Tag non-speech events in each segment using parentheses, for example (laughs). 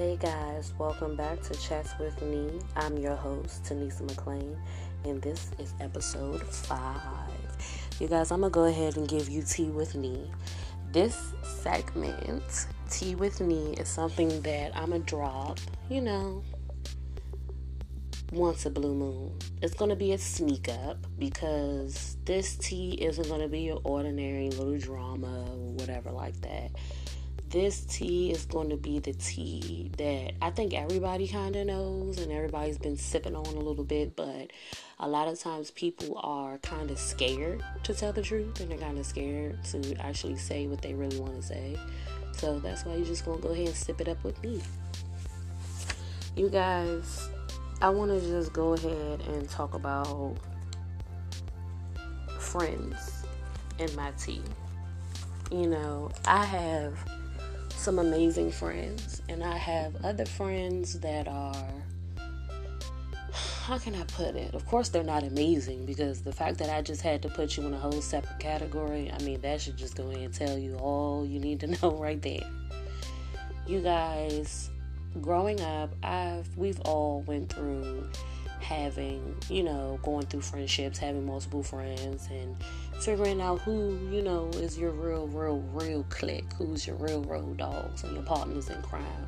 Hey guys, welcome back to Chats with Me. I'm your host, Tanisa McLean, and this is episode five. You guys, I'm gonna go ahead and give you tea with me. This segment, tea with me, is something that I'm gonna drop, you know, once a blue moon. It's gonna be a sneak up because this tea isn't gonna be your ordinary little drama or whatever like that this tea is going to be the tea that I think everybody kind of knows and everybody's been sipping on a little bit, but a lot of times people are kind of scared to tell the truth and they're kind of scared to actually say what they really want to say. So that's why you're just going to go ahead and sip it up with me. You guys, I want to just go ahead and talk about friends in my tea. You know, I have some amazing friends, and I have other friends that are. How can I put it? Of course, they're not amazing because the fact that I just had to put you in a whole separate category, I mean, that should just go in and tell you all you need to (laughs) know right there. You guys, growing up, I've we've all went through having, you know, going through friendships, having multiple friends, and figuring out who, you know, is your real, real, real clique, who's your real road dogs and your partners in crime.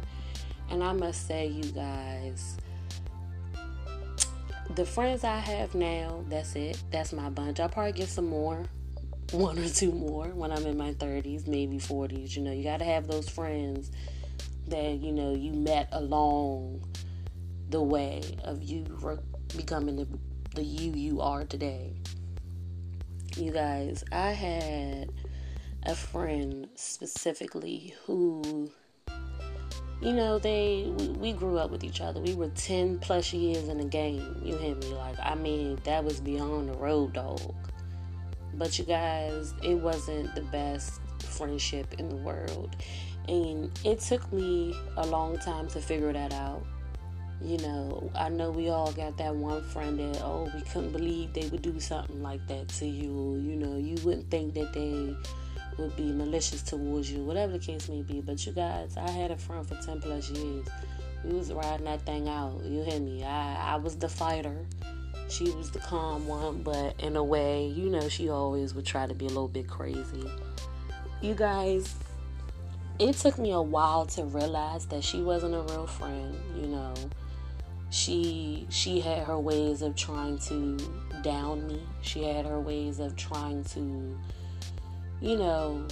And I must say, you guys, the friends I have now, that's it. That's my bunch. I'll probably get some more, one or two more when I'm in my 30s, maybe 40s. You know, you got to have those friends that, you know, you met along the way of you becoming the, the you you are today. You guys, I had a friend specifically who you know they we, we, grew up with each other. We were 10 plus years in the game you hear me? Like i mean that was beyond the road dog. But you guys it wasn't the best friendship in the world. And it took me a long time to figure that out you know, I know we all got that one friend that, oh, we couldn't believe they would do something like that to you. You know, you wouldn't think that they would be malicious towards you, whatever the case may be. But you guys, I had a friend for 10 plus years. We was riding that thing out. You hear me? I, I was the fighter. She was the calm one, but in a way, you know, she always would try to be a little bit crazy. You guys, it took me a while to realize that she wasn't a real friend, you know she she had her ways of trying to down me. She had her ways of trying to, you know,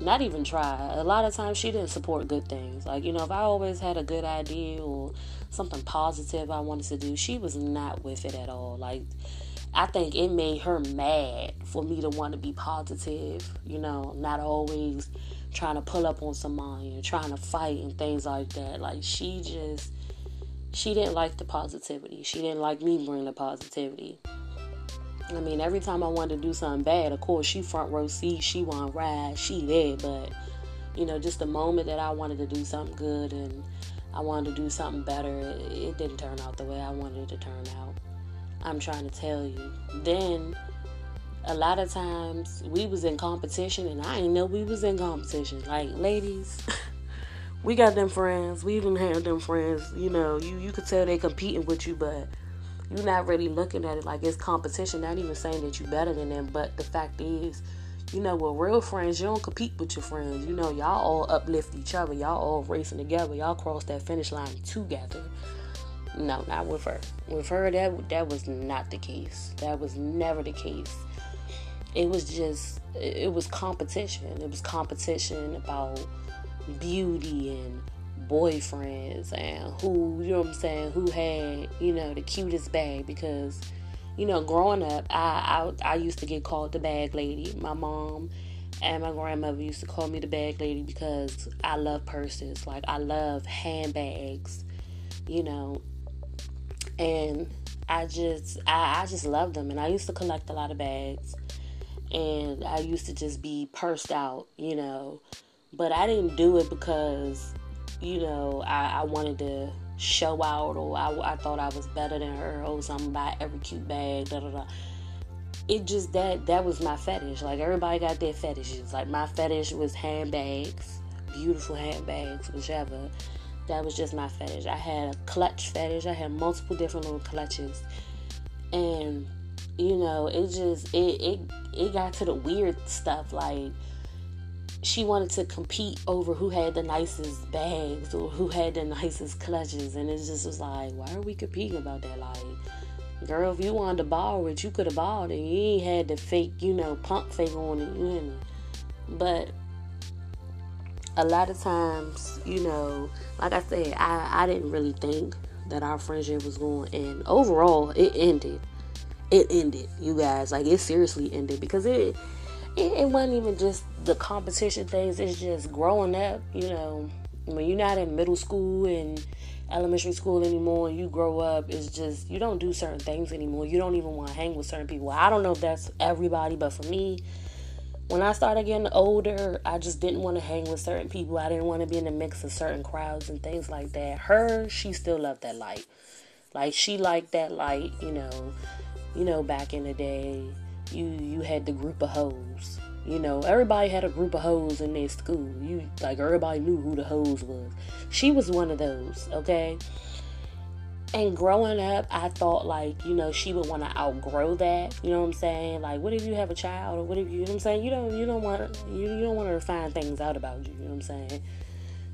not even try. A lot of times she didn't support good things. Like, you know, if I always had a good idea or something positive I wanted to do, she was not with it at all. Like, I think it made her mad for me to want to be positive, you know, not always trying to pull up on somebody and trying to fight and things like that. Like, she just she didn't like the positivity. She didn't like me bringing the positivity. I mean, every time I wanted to do something bad, of course, she front row seat, she want ride, she there. But, you know, just the moment that I wanted to do something good and I wanted to do something better, it, it didn't turn out the way I wanted it to turn out. I'm trying to tell you. Then, a lot of times, we was in competition and I didn't know we was in competition. Like, ladies... (laughs) we got them friends. We even have them friends. You know, you you could tell they're competing with you, but you're not really looking at it like it's competition. Not even saying that you're better than them, but the fact is, you know, with real friends, you don't compete with your friends. You know, y'all all uplift each other. Y'all all racing together. Y'all cross that finish line together. No, not with her. With her, that that was not the case. That was never the case. It was just, it was competition. It was competition about beauty and boyfriends and who you know what I'm saying who had you know the cutest bag because you know growing up I, I I used to get called the bag lady. My mom and my grandmother used to call me the bag lady because I love purses. Like I love handbags you know. And I just I, I just love them. And I used to collect a lot of bags. And I used to just be pursed out you know but I didn't do it because, you know, I, I wanted to show out or I, I thought I was better than her or something buy every cute bag, da da da. It just that that was my fetish. Like everybody got their fetishes. Like my fetish was handbags, beautiful handbags, whichever. That was just my fetish. I had a clutch fetish. I had multiple different little clutches. And you know, it just it it it got to the weird stuff like she wanted to compete over who had the nicest bags or who had the nicest clutches and it just was like why are we competing about that? Like girl if you wanted to ball it, you could have balled it. you ain't had the fake you know pump fake on it you know but a lot of times you know like i said i i didn't really think that our friendship was going and overall it ended. It ended you guys. Like it seriously ended because it it, it wasn't even just the competition things. is just growing up. You know, when you're not in middle school and elementary school anymore, and you grow up, it's just you don't do certain things anymore. You don't even want to hang with certain people. I don't know if that's everybody, but for me, when I started getting older, I just didn't want to hang with certain people. I didn't want to be in the mix of certain crowds and things like that. Her, she still loved that light. Like she liked that light, you know. You know, back in the day, you you had the group of hoes. You know, everybody had a group of hoes in their school. You like everybody knew who the hoes was. She was one of those, okay? And growing up, I thought like, you know, she would want to outgrow that. You know what I'm saying? Like, what if you have a child or what if you, you know what I'm saying? You don't you don't want you, you don't want her to find things out about you, you know what I'm saying?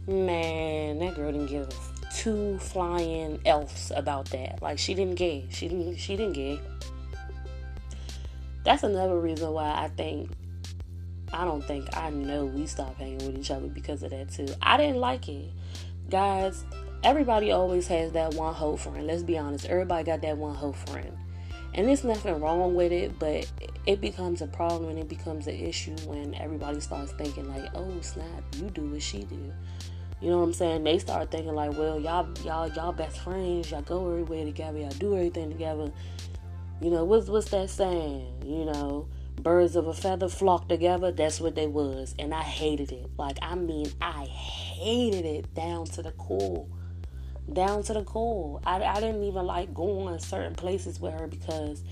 Man, that girl didn't give two flying elves about that. Like she didn't care. She didn't she didn't care that's another reason why I think I don't think I know we stopped hanging with each other because of that too. I didn't like it. Guys, everybody always has that one hoe friend. Let's be honest. Everybody got that one hoe friend. And there's nothing wrong with it, but it becomes a problem and it becomes an issue when everybody starts thinking like, oh snap, you do what she do. You know what I'm saying? They start thinking like, well, y'all y'all y'all best friends, y'all go everywhere together, y'all do everything together. You know, what's what's that saying? You know, birds of a feather flock together. That's what they was. And I hated it. Like I mean I hated it down to the core. Down to the core. I, I didn't even like going certain places with her because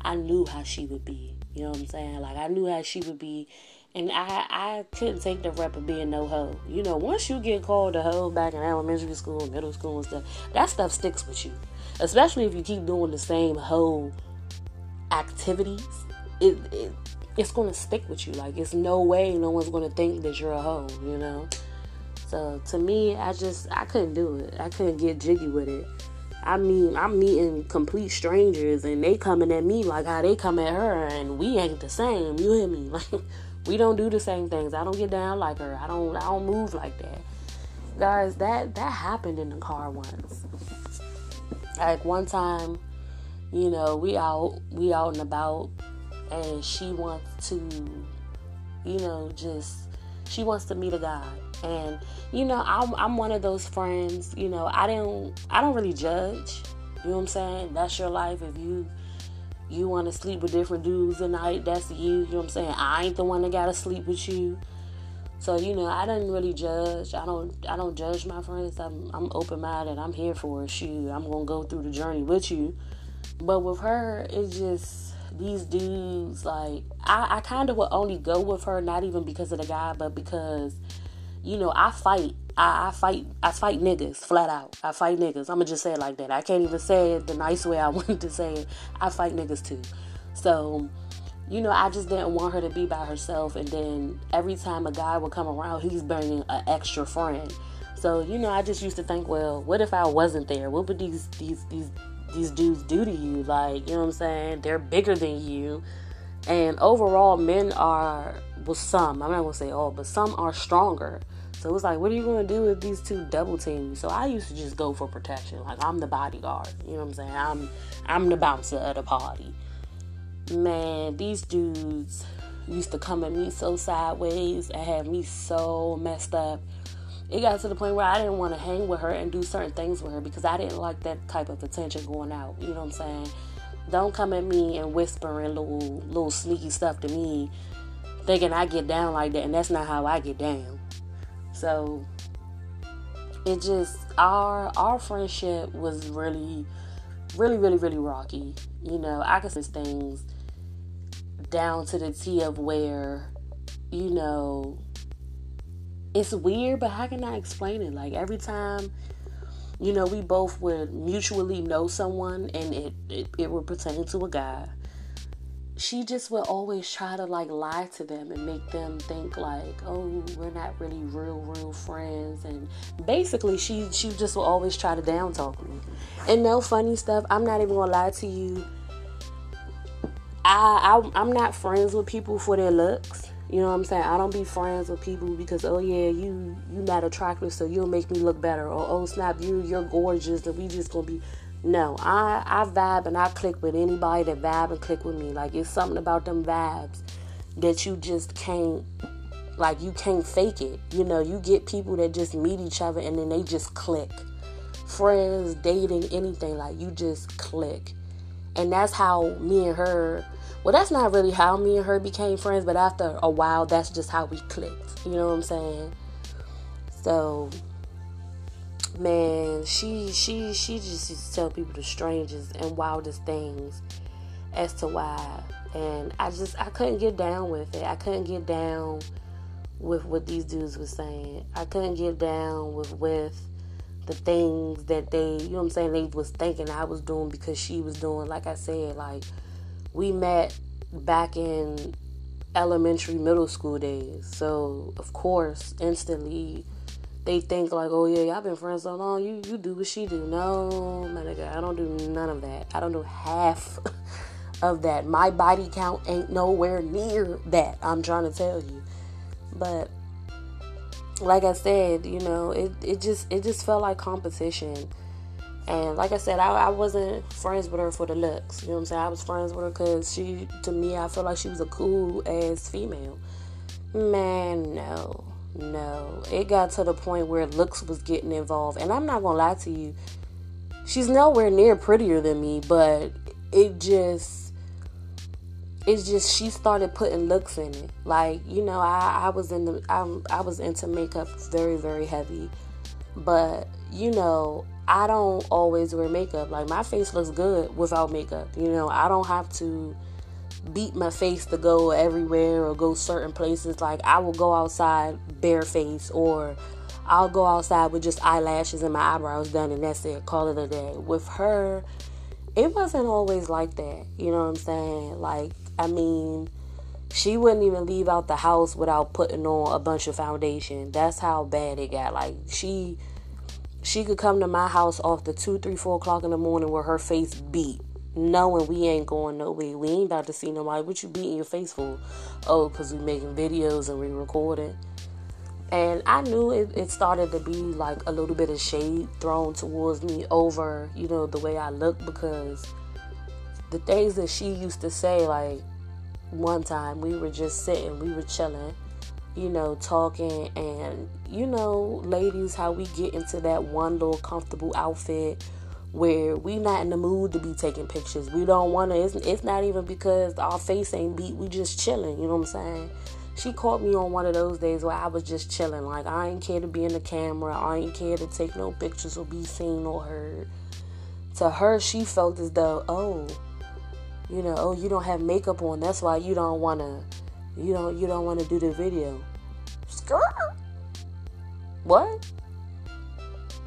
I knew how she would be. You know what I'm saying? Like I knew how she would be and I I couldn't take the rep of being no hoe. You know, once you get called a hoe back in elementary school, middle school and stuff, that stuff sticks with you. Especially if you keep doing the same hoe activities, it, it it's gonna stick with you. Like it's no way no one's gonna think that you're a hoe, you know. So to me, I just I couldn't do it. I couldn't get jiggy with it. I mean, I'm meeting complete strangers and they coming at me like how they come at her, and we ain't the same. You hear me? (laughs) Like we don't do the same things. I don't get down like her. I don't I don't move like that. Guys, that that happened in the car once. Like one time you know, we out we out and about and she wants to, you know, just she wants to meet a guy. And you know, I'm I'm one of those friends, you know, I don't I don't really judge. You know what I'm saying? That's your life. If you you want to sleep with different dudes tonight, that's you. You know what I'm saying? I ain't the one that gotta sleep with you. So you know, I didn't really judge. I don't. I don't judge my friends. I'm. I'm open minded. I'm here for a shoe. I'm gonna go through the journey with you. But with her, it's just these dudes. Like I, I kind of would only go with her, not even because of the guy, but because you know I fight. I, I fight. I fight niggas flat out. I fight niggas. I'ma just say it like that. I can't even say it the nice way I (laughs) wanted to say it. I fight niggas too. So you know, I just didn't want her to be by herself. And then every time a guy would come around, he's bringing an extra friend. So you know, I just used to think, well, what if I wasn't there? What would these these these these dudes do to you. Like, you know what I'm saying? They're bigger than you. And overall, men are, well, some, I'm not gonna say all, but some are stronger. So it's like, what are you gonna do if these two double team you? So I used to just go for protection. Like I'm the bodyguard. You know what I'm saying? I'm I'm the bouncer of the party. Man, these dudes used to come at me so sideways and have me so messed up it got to the point where I didn't want to hang with her and do certain things with her because I didn't like that type of attention going out. You know what I'm saying? Don't come at me and whispering little little sneaky stuff to me, thinking I get down like that, and that's not how I get down. So it just our our friendship was really, really, really, really rocky. You know, I could say things down to the T of where, you know, it's weird, but how can I explain it? Like every time, you know, we both would mutually know someone and it, it, it would pertain to a guy. She just would always try to like lie to them and make them think like, oh, we're not really real, real friends. And basically, she she just will always try to down talk me. And no funny stuff. I'm not even gonna lie to you. I, I I'm not friends with people for their looks. You know what I'm saying? I don't be friends with people because oh yeah, you you not attractive, so you'll make me look better. Or oh snap, you you're gorgeous, and we just gonna be. No, I I vibe and I click with anybody that vibe and click with me. Like it's something about them vibes that you just can't like you can't fake it. You know, you get people that just meet each other and then they just click. Friends, dating, anything like you just click. And that's how me and her well, that's not really how me and her became friends, but after a while, that's just how we clicked. You know what I'm saying? So, man, she she she just used to tell people the strangest and wildest things as to why, and I just I couldn't get down with it. I couldn't get down with what these dudes were saying. I couldn't get down with with the things that they, you know what I'm saying, they was thinking I was doing because she was doing. Like I said, like we met back in elementary, middle school days. So, of course, instantly they think like, oh yeah, y'all been friends so long, you you do what she do. No, my nigga, I don't do none of that. I don't do half (laughs) of that. My body count ain't nowhere near that. I'm trying to tell you. But like I said, you know, it, it just it just felt like competition and like I said, I, I wasn't friends with her for the looks. You know what I'm saying? I was friends with her because she, to me, I feel like she was a cool ass female. Man, no, no. It got to the point where looks was getting involved. And I'm not going to lie to you, she's nowhere near prettier than me, but it just, it's just she started putting looks in it. Like, you know, I, I was in the, I, I was into makeup very, very heavy. But, you know, I don't always wear makeup. Like my face looks good without makeup. You know, I don't have to beat my face to go everywhere or go certain places. Like I will go outside bare face or I'll go outside with just eyelashes and my eyebrows done and that's it. Call it a day. With her, it wasn't always like that. You know what I'm saying? Like, I mean, she wouldn't even leave out the house without putting on a bunch of foundation. That's how bad it got. Like she she could come to my house off the two, three, four o'clock in the morning with her face beat, knowing we ain't going nowhere. We ain't about to see nobody. What you beating your face for? Oh, because we making videos and we recording. And I knew it, it started to be like a little bit of shade thrown towards me over, you know, the way I look because the things that she used to say, like one time we were just sitting, we were chilling, you know, talking and you know, ladies, how we get into that one little comfortable outfit where we not in the mood to be taking pictures. We don't want to. It's, it's not even because our face ain't beat. We just chilling. You know what I'm saying? She caught me on one of those days where I was just chilling. Like I ain't care to be in the camera. I ain't care to take no pictures or be seen or heard. To her, she felt as though, oh, you know, oh, you don't have makeup on. That's why you don't want to you don't you don't want to do the video. Skirt. What?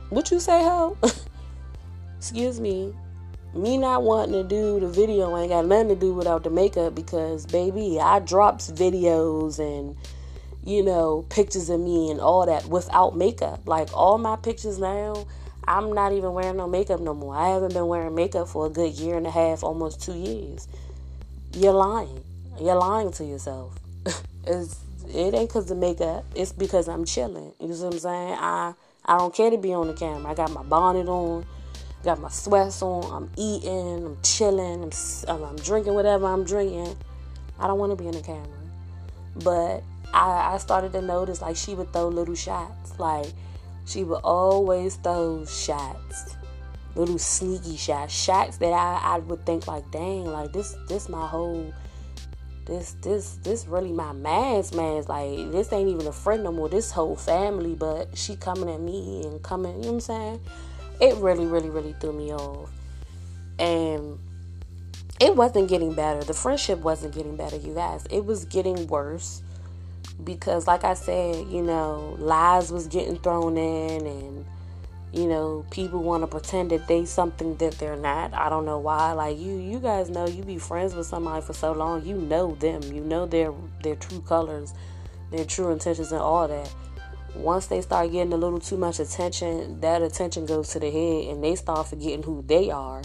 What you say, ho? (laughs) Excuse me. Me not wanting to do the video ain't got nothing to do without the makeup because baby, I drops videos and you know, pictures of me and all that without makeup. Like all my pictures now, I'm not even wearing no makeup no more. I haven't been wearing makeup for a good year and a half, almost two years. You're lying. You're lying to yourself. (laughs) it's, it ain't because of makeup. It's because I'm chilling. You know what I'm saying? I I don't care to be on the camera. I got my bonnet on, got my sweats on. I'm eating. I'm chilling. I'm I'm drinking whatever I'm drinking. I don't want to be in the camera. But I, I started to notice like she would throw little shots. Like she would always throw shots little sneaky shots, shots that I, I would think like, dang, like this this my whole this this this really my man's man's like this ain't even a friend no more. This whole family but she coming at me and coming you know what i'm saying? It really really really threw me off. And it wasn't getting better. The friendship wasn't getting better you guys. It was getting worse because like I said, you know, lies was getting thrown in and you know, people want to pretend that they something that they're not. I don't know why. Like you you guys know you be friends with somebody for so long, you know them. You know their their true colors, their true intentions and all that. Once they start getting a little too much attention, that attention goes to the head and they start forgetting who they are.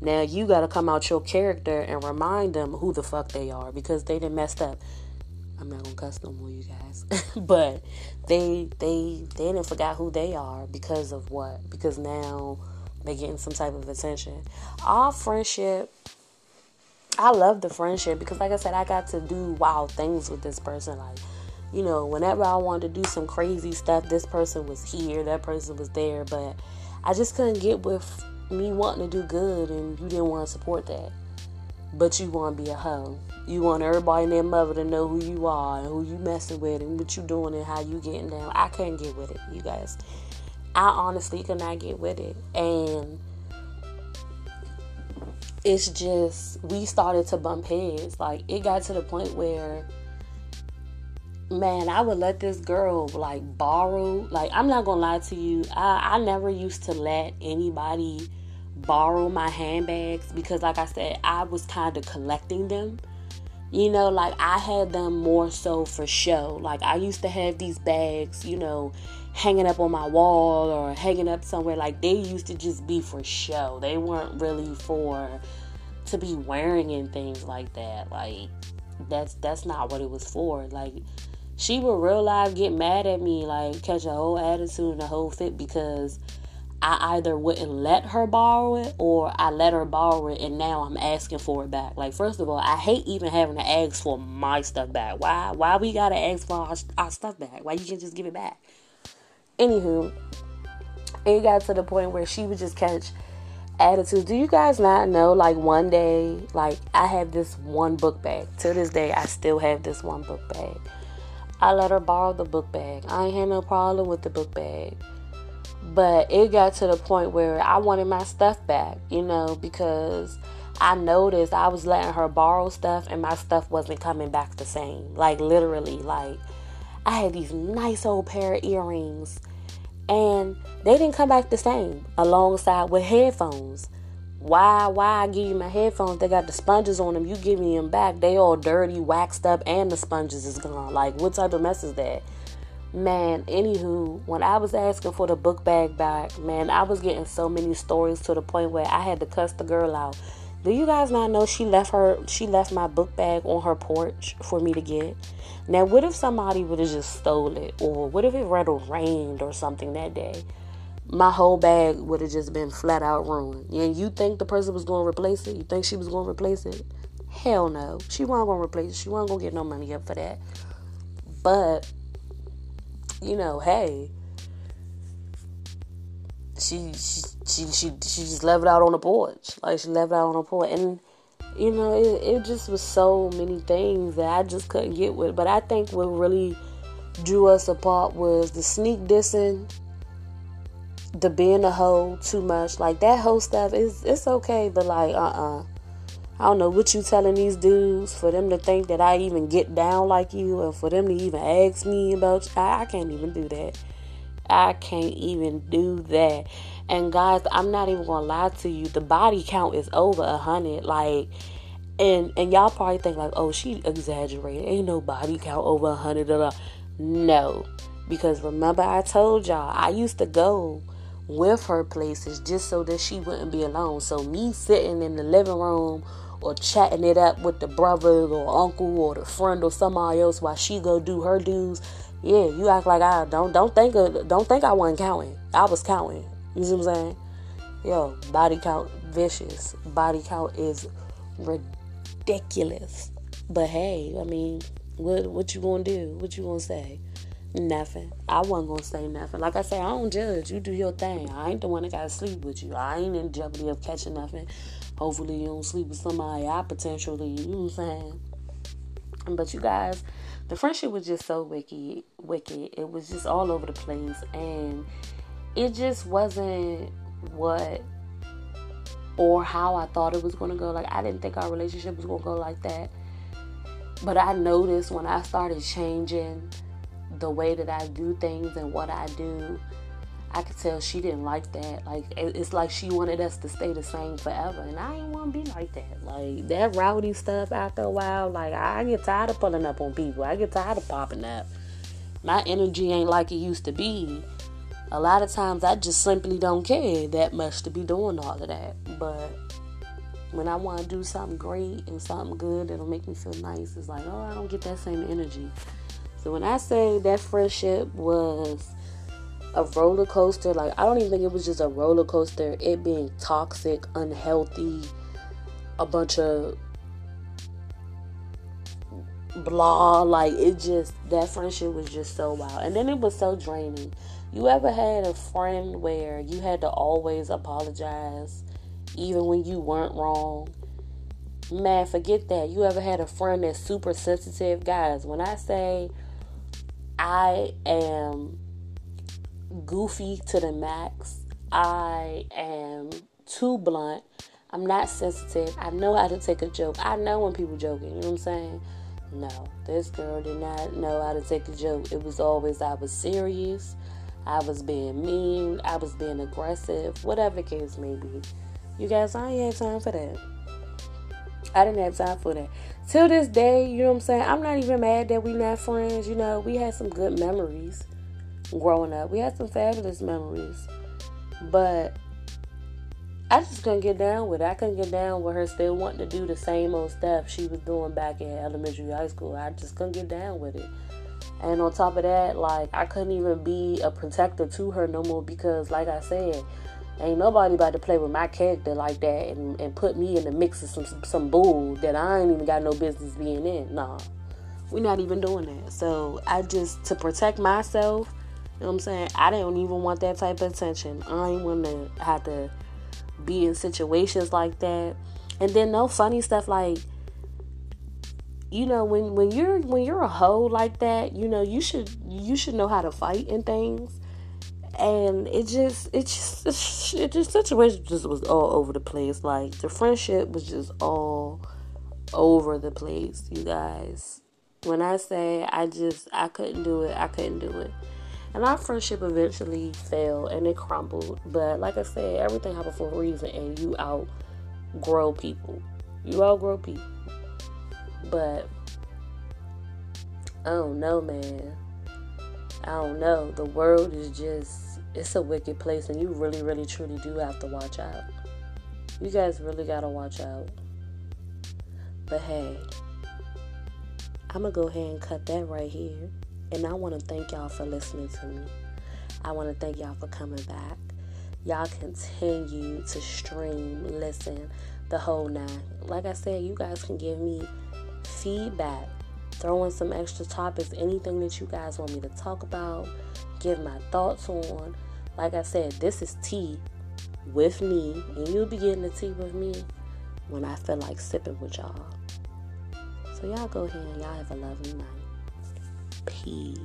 Now you got to come out your character and remind them who the fuck they are because they done messed up. I'm not gonna cuss no more, you guys. (laughs) but they they they didn't forgot who they are because of what? Because now they're getting some type of attention. Our friendship, I love the friendship because, like I said, I got to do wild things with this person. Like, you know, whenever I wanted to do some crazy stuff, this person was here, that person was there, but I just couldn't get with me wanting to do good, and you didn't want to support that. But you want to be a hoe. You want everybody and their mother to know who you are and who you messing with and what you doing and how you getting down. I couldn't get with it, you guys. I honestly could not get with it. And it's just we started to bump heads. Like it got to the point where man, I would let this girl like borrow. Like I'm not gonna lie to you, I, I never used to let anybody borrow my handbags because like I said, I was kind of collecting them. You know, like I had them more so for show. Like I used to have these bags, you know, hanging up on my wall or hanging up somewhere. Like they used to just be for show. They weren't really for to be wearing and things like that. Like that's that's not what it was for. Like she would real life get mad at me, like catch a whole attitude and a whole fit because I either wouldn't let her borrow it or I let her borrow it and now I'm asking for it back. Like first of all, I hate even having to ask for my stuff back. Why why we gotta ask for our, our stuff back? Why you can't just give it back? Anywho, it got to the point where she would just catch attitude. Do you guys not know? Like one day, like I have this one book bag. To this day, I still have this one book bag. I let her borrow the book bag. I ain't had no problem with the book bag but it got to the point where I wanted my stuff back, you know, because I noticed I was letting her borrow stuff and my stuff wasn't coming back the same. Like literally, like I had these nice old pair of earrings and they didn't come back the same alongside with headphones. Why why I give you my headphones? They got the sponges on them. You give me them back. They all dirty, waxed up, and the sponges is gone. Like what type of mess is that? Man anywho when i was asking for the book bag back man i was getting so many stories to the point where i had to cuss the girl out. Do you guys not know she left her she left my book bag on her porch for me to get? Now what if somebody would have just stole it? Or what if it rained or something that day? My whole bag would have just been flat out ruined. And you think the person was going to replace it? You think she was going to replace it? Hell no. She wasn't going to replace it. She wasn't going to get no money up for that. But you know, hey, she she she she, she just left it out on the porch. Like she left it out on the porch, and you know, it, it just was so many things that I just couldn't get with. But I think what really drew us apart was the sneak dissing, the being a hoe too much. Like that whole stuff is it's okay, but like uh uh-uh. uh I don't know what you telling these dudes for them to think that I even get down like you and for them to even ask me about you. I, I can't even do that. I can't even do that. And guys, I'm not even gonna lie to you. The body count is over a hundred. Like and and y'all probably think like, oh, she exaggerated. Ain't no body count over a hundred. No. Because remember I told y'all I used to go with her places just so that she wouldn't be alone. So me sitting in the living room or chatting it up with the brother or uncle or the friend or somebody else while she go do her dues. Yeah, you act like I don't don't think of, don't think I wasn't counting. I was counting. You see what I'm saying? Yo, body count vicious. Body count is ridiculous. But hey, I mean, what what you gonna do? What you gonna say? Nothing. I wasn't gonna say nothing. Like I say, I don't judge. You do your thing. I ain't the one that gotta sleep with you. I ain't in jeopardy of catching nothing. Hopefully you don't sleep with somebody I potentially, you know what I'm saying? But you guys, the friendship was just so wicked, wicked. It was just all over the place, and it just wasn't what or how I thought it was gonna go. Like I didn't think our relationship was gonna go like that. But I noticed when I started changing the way that I do things and what I do, I could tell she didn't like that. Like it's like she wanted us to stay the same forever, and I didn't want to be like that. Like that rowdy stuff. After a while, like I get tired of pulling up on people. I get tired of popping up. My energy ain't like it used to be. A lot of times, I just simply don't care that much to be doing all of that. But when I want to do something great and something good that'll make me feel nice, it's like, oh, I don't get that same energy. So when I say that friendship was a roller coaster, like I don't even think it was just a roller coaster, it being toxic, unhealthy, a bunch of blah, like it just that friendship was just so wild. And then it was so draining. You ever had a friend where you had to always apologize even when you weren't wrong? Man, forget that. You ever had a friend that's super sensitive? Guys, when I say I am goofy to the max, I am too blunt. I'm not sensitive. I know how to take a joke. I know when people joking, you know what I'm saying? No, this girl did not know how to take a joke. It was always I was serious. I was being mean. I was being aggressive. Whatever the case may be. You guys, I ain't had time for that. I didn't have time for that. Till this day, you know what I'm saying? I'm not even mad that we not friends. You know, we had some good memories growing up. We had some fabulous memories. But I just couldn't get down with it. I couldn't get down with her still wanting to do the same old stuff she was doing back in elementary high school. I just couldn't get down with it. And on top of that, like I couldn't even be a protector to her no more because like I said, ain't nobody about to play with my character like that and, and put me in the mix of some, some bull that I ain't even got no business being in. Nah. We're not even doing that. So I just to protect myself, you know what I'm saying? I don't even want that type of attention. I ain't want to have to be in situations like that. And then no funny stuff like you know when when you're when you're a hoe like that, you know, you should you should know how to fight and things. And it just it just it just situation just was all over the place. Like the friendship was just all over the place, you guys. When I say I just I couldn't do it, I couldn't do it. And our friendship eventually fell and it crumbled. But like I said, everything happens for a reason and you outgrow people. You outgrow people. But I don't know, man. I don't know. The world is just it's a wicked place and you really, really truly do have to watch out. You guys really gotta watch out. But hey, I'm gonna go ahead and cut that right here. And I want to thank y'all for listening to me. I want to thank y'all for coming back. Y'all continue to stream, listen, the whole nine. Like I said, you guys can give me feedback, throw in some extra topics, anything that you guys want me to talk about, give my thoughts on. Like I said, this is tea with me, and you'll be getting the tea with me when I feel like sipping with y'all. So y'all go ahead and y'all have a lovely night. Peace.